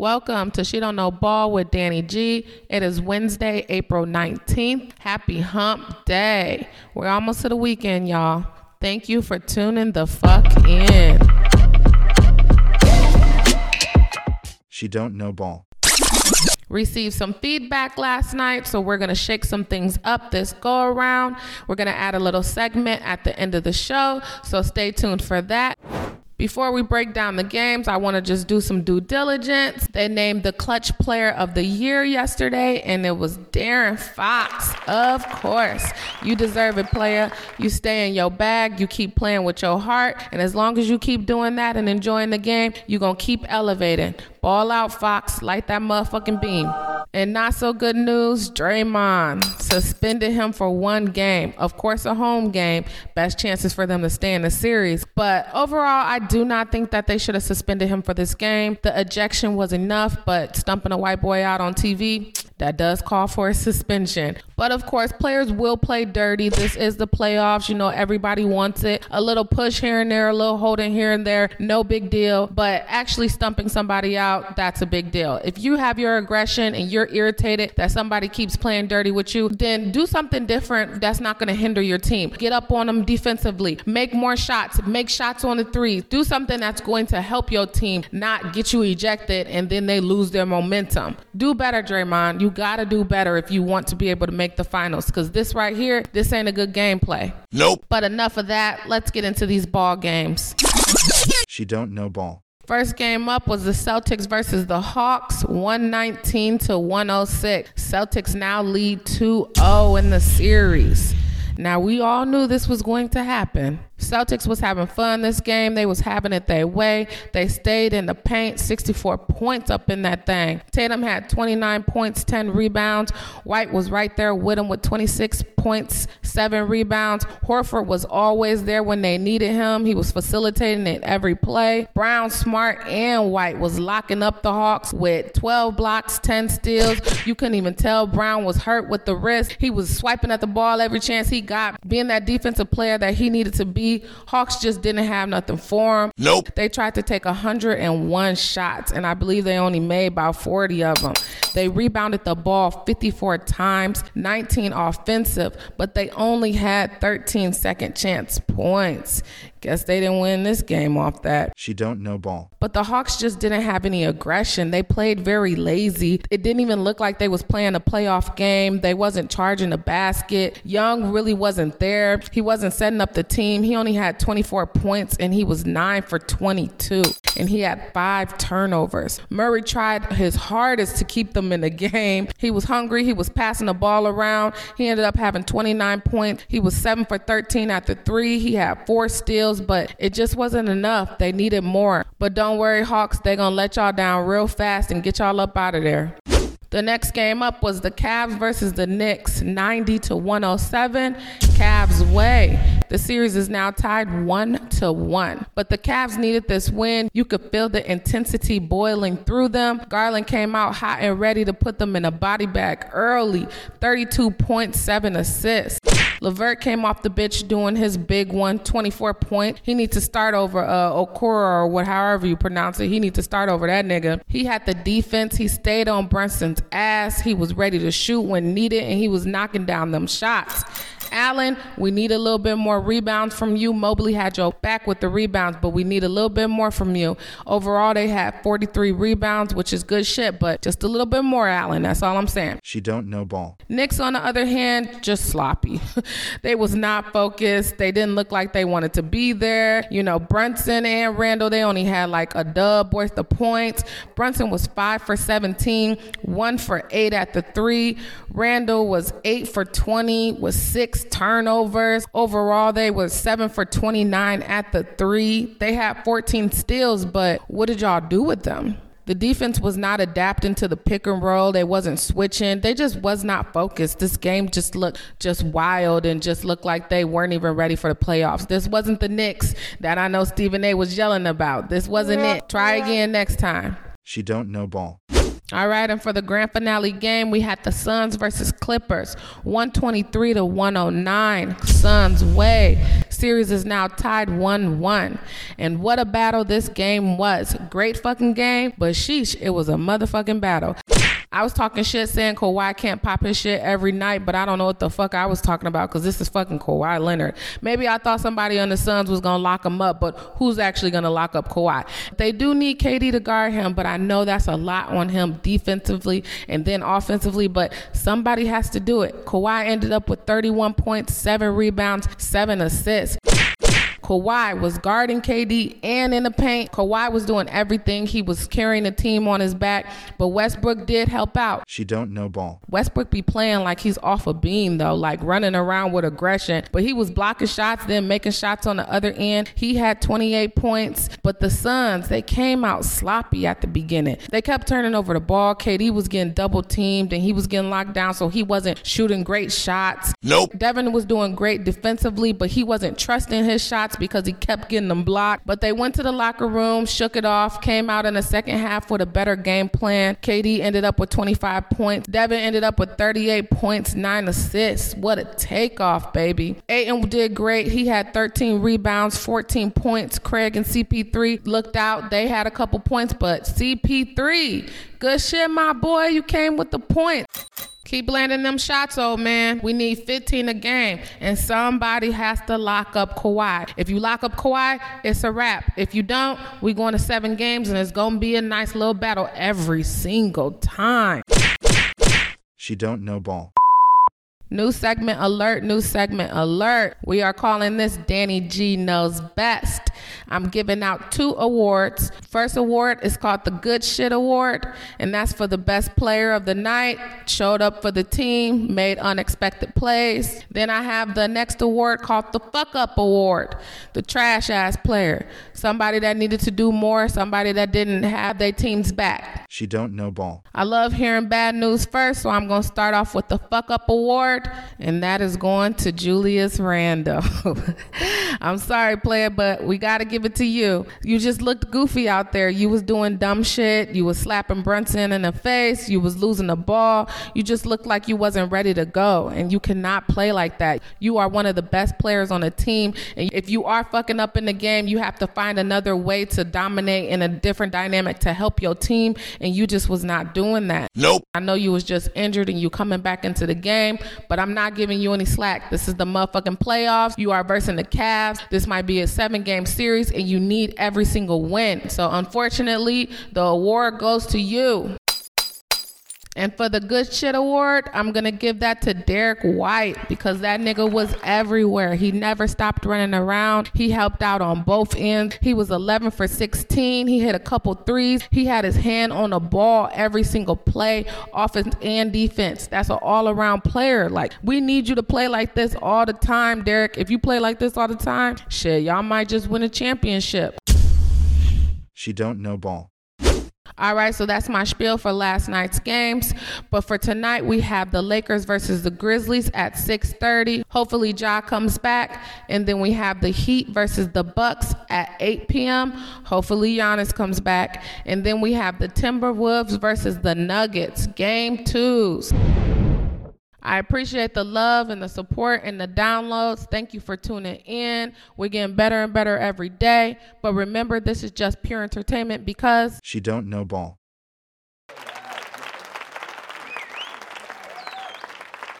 Welcome to She Don't Know Ball with Danny G. It is Wednesday, April 19th. Happy hump day. We're almost to the weekend, y'all. Thank you for tuning the fuck in. She don't know ball. Received some feedback last night, so we're gonna shake some things up this go around. We're gonna add a little segment at the end of the show, so stay tuned for that. Before we break down the games, I want to just do some due diligence. They named the clutch player of the year yesterday, and it was De'Aaron Fox. Of course. You deserve it, player. You stay in your bag, you keep playing with your heart, and as long as you keep doing that and enjoying the game, you're going to keep elevating. Ball out, Fox. Light that motherfucking beam. And not so good news, Draymond suspended him for one game. Of course, a home game. Best chances for them to stay in the series. But overall, I do not think that they should have suspended him for this game. The ejection was enough, but stumping a white boy out on TV, that does call for a suspension. But of course, players will play dirty. This is the playoffs. You know, everybody wants it. A little push here and there, a little holding here and there, no big deal. But actually stumping somebody out, that's a big deal. If you have your aggression and you're irritated that somebody keeps playing dirty with you, then do something different that's not going to hinder your team. Get up on them defensively, make more shots, make shots on the three. Do something that's going to help your team, not get you ejected and then they lose their momentum. Do better, Draymond. You got to do better if you want to be able to make the finals because this right here, this ain't a good gameplay. Nope. But enough of that. Let's get into these ball games. She don't know ball. First game up was the Celtics versus the Hawks, 119 to 106. Celtics now lead 2 0 in the series. Now, we all knew this was going to happen. Celtics was having fun this game. They was having it their way. They stayed in the paint, 64 points up in that thing. Tatum had 29 points, 10 rebounds. White was right there with him with 26 points, 7 rebounds. Horford was always there when they needed him. He was facilitating it every play. Brown, Smart, and White was locking up the Hawks with 12 blocks, 10 steals. You couldn't even tell Brown was hurt with the wrist. He was swiping at the ball every chance he got, being that defensive player that he needed to be Hawks just didn't have nothing for him. Nope. They tried to take 101 shots, and I believe they only made about 40 of them. They rebounded the ball 54 times, 19 offensive, but they only had 13 second chance points. Guess they didn't win this game off that. She don't know ball. But the Hawks just didn't have any aggression. They played very lazy. It didn't even look like they was playing a playoff game. They wasn't charging the basket. Young really wasn't there. He wasn't setting up the team. He only had 24 points and he was 9 for 22 and he had 5 turnovers. Murray tried his hardest to keep them in the game. He was hungry. He was passing the ball around. He ended up having 29 points. He was 7 for 13 at the 3. He had 4 steals, but it just wasn't enough. They needed more. But don't worry, Hawks, they're going to let y'all down real fast and get y'all up out of there. The next game up was the Cavs versus the Knicks, 90 to 107. Cavs way. The series is now tied 1 to 1. But the Cavs needed this win. You could feel the intensity boiling through them. Garland came out hot and ready to put them in a body bag early. 32.7 assists. LeVert came off the bench doing his big one, 24 point. He needs to start over uh, Okoro or what, however you pronounce it. He needs to start over that nigga. He had the defense. He stayed on Brunson's ass. He was ready to shoot when needed, and he was knocking down them shots. Allen, we need a little bit more rebounds from you. Mobley had your back with the rebounds, but we need a little bit more from you. Overall, they had 43 rebounds, which is good shit, but just a little bit more, Allen. That's all I'm saying. She don't know ball. Knicks, on the other hand, just sloppy. they was not focused. They didn't look like they wanted to be there. You know, Brunson and Randle, they only had like a dub worth of points. Brunson was five for 17, one for eight at the three. Randle was eight for 20, was six turnovers. Overall, they was seven for 29 at the three. They had 14 steals, but what did y'all do with them? The defense was not adapting to the pick and roll. They wasn't switching. They just was not focused. This game just looked just wild and just looked like they weren't even ready for the playoffs. This wasn't the Knicks that I know Stephen A was yelling about. This wasn't it. Try again next time. She don't know ball. All right, and for the grand finale game, we had the Suns versus Clippers, 123 to 109. Suns way. Series is now tied 1 1. And what a battle this game was. Great fucking game, but sheesh, it was a motherfucking battle. I was talking shit saying Kawhi can't pop his shit every night, but I don't know what the fuck I was talking about because this is fucking Kawhi Leonard. Maybe I thought somebody on the Suns was gonna lock him up, but who's actually gonna lock up Kawhi? They do need KD to guard him, but I know that's a lot on him defensively and then offensively, but somebody has to do it. Kawhi ended up with 31 points, seven rebounds, seven assists. Kawhi was guarding KD and in the paint. Kawhi was doing everything. He was carrying the team on his back, but Westbrook did help out. She don't know ball. Westbrook be playing like he's off a beam though, like running around with aggression, but he was blocking shots, then making shots on the other end. He had 28 points, but the Suns, they came out sloppy at the beginning. They kept turning over the ball. KD was getting double teamed and he was getting locked down, so he wasn't shooting great shots. Nope. Devin was doing great defensively, but he wasn't trusting his shots because he kept getting them blocked. But they went to the locker room, shook it off, came out in the second half with a better game plan. KD ended up with 25 points. Devin ended up with 38 points, nine assists. What a takeoff, baby. Ayton did great. He had 13 rebounds, 14 points. Craig and CP3 looked out. They had a couple points, but CP3, good shit, my boy. You came with the points. Keep landing them shots, old man. We need 15 a game, and somebody has to lock up Kawhi. If you lock up Kawhi, it's a wrap. If you don't, we going to seven games, and it's gonna be a nice little battle every single time. She don't know ball. New segment alert, new segment alert. We are calling this Danny G Knows Best. I'm giving out two awards. First award is called the Good Shit Award, and that's for the best player of the night, showed up for the team, made unexpected plays. Then I have the next award called the Fuck Up Award, the trash ass player, somebody that needed to do more, somebody that didn't have their team's back. She don't know ball. I love hearing bad news first, so I'm going to start off with the Fuck Up Award, and that is going to Julius Randle. I'm sorry, player, but we got to give it to you. You just looked goofy out there. You was doing dumb shit. You was slapping Brunson in the face. You was losing the ball. You just looked like you wasn't ready to go, and you cannot play like that. You are one of the best players on the team, and if you are fucking up in the game, you have to find another way to dominate in a different dynamic to help your team, and you just was not doing that. Nope. I know you was just injured and you coming back into the game, but I'm not giving you any slack. This is the motherfucking playoffs. You are versing the Cavs. This might be a seven game series and you need every single win. So unfortunately, the award goes to you. And for the good shit award, I'm gonna give that to Derrick White because that nigga was everywhere. He never stopped running around. He helped out on both ends. He was 11 for 16. He hit a couple threes. He had his hand on the ball every single play, offense and defense. That's an all around player. Like, we need you to play like this all the time, Derrick. If you play like this all the time, shit, y'all might just win a championship. She don't know ball. All right, so that's my spiel for last night's games. But for tonight, we have the Lakers versus the Grizzlies at 6:30. Hopefully, Ja comes back, and then we have the Heat versus the Bucks at 8 p.m. Hopefully, Giannis comes back, and then we have the Timberwolves versus the Nuggets. Game twos. I appreciate the love and the support and the downloads. Thank you for tuning in. We're getting better and better every day. But remember, this is just pure entertainment because She don't know ball.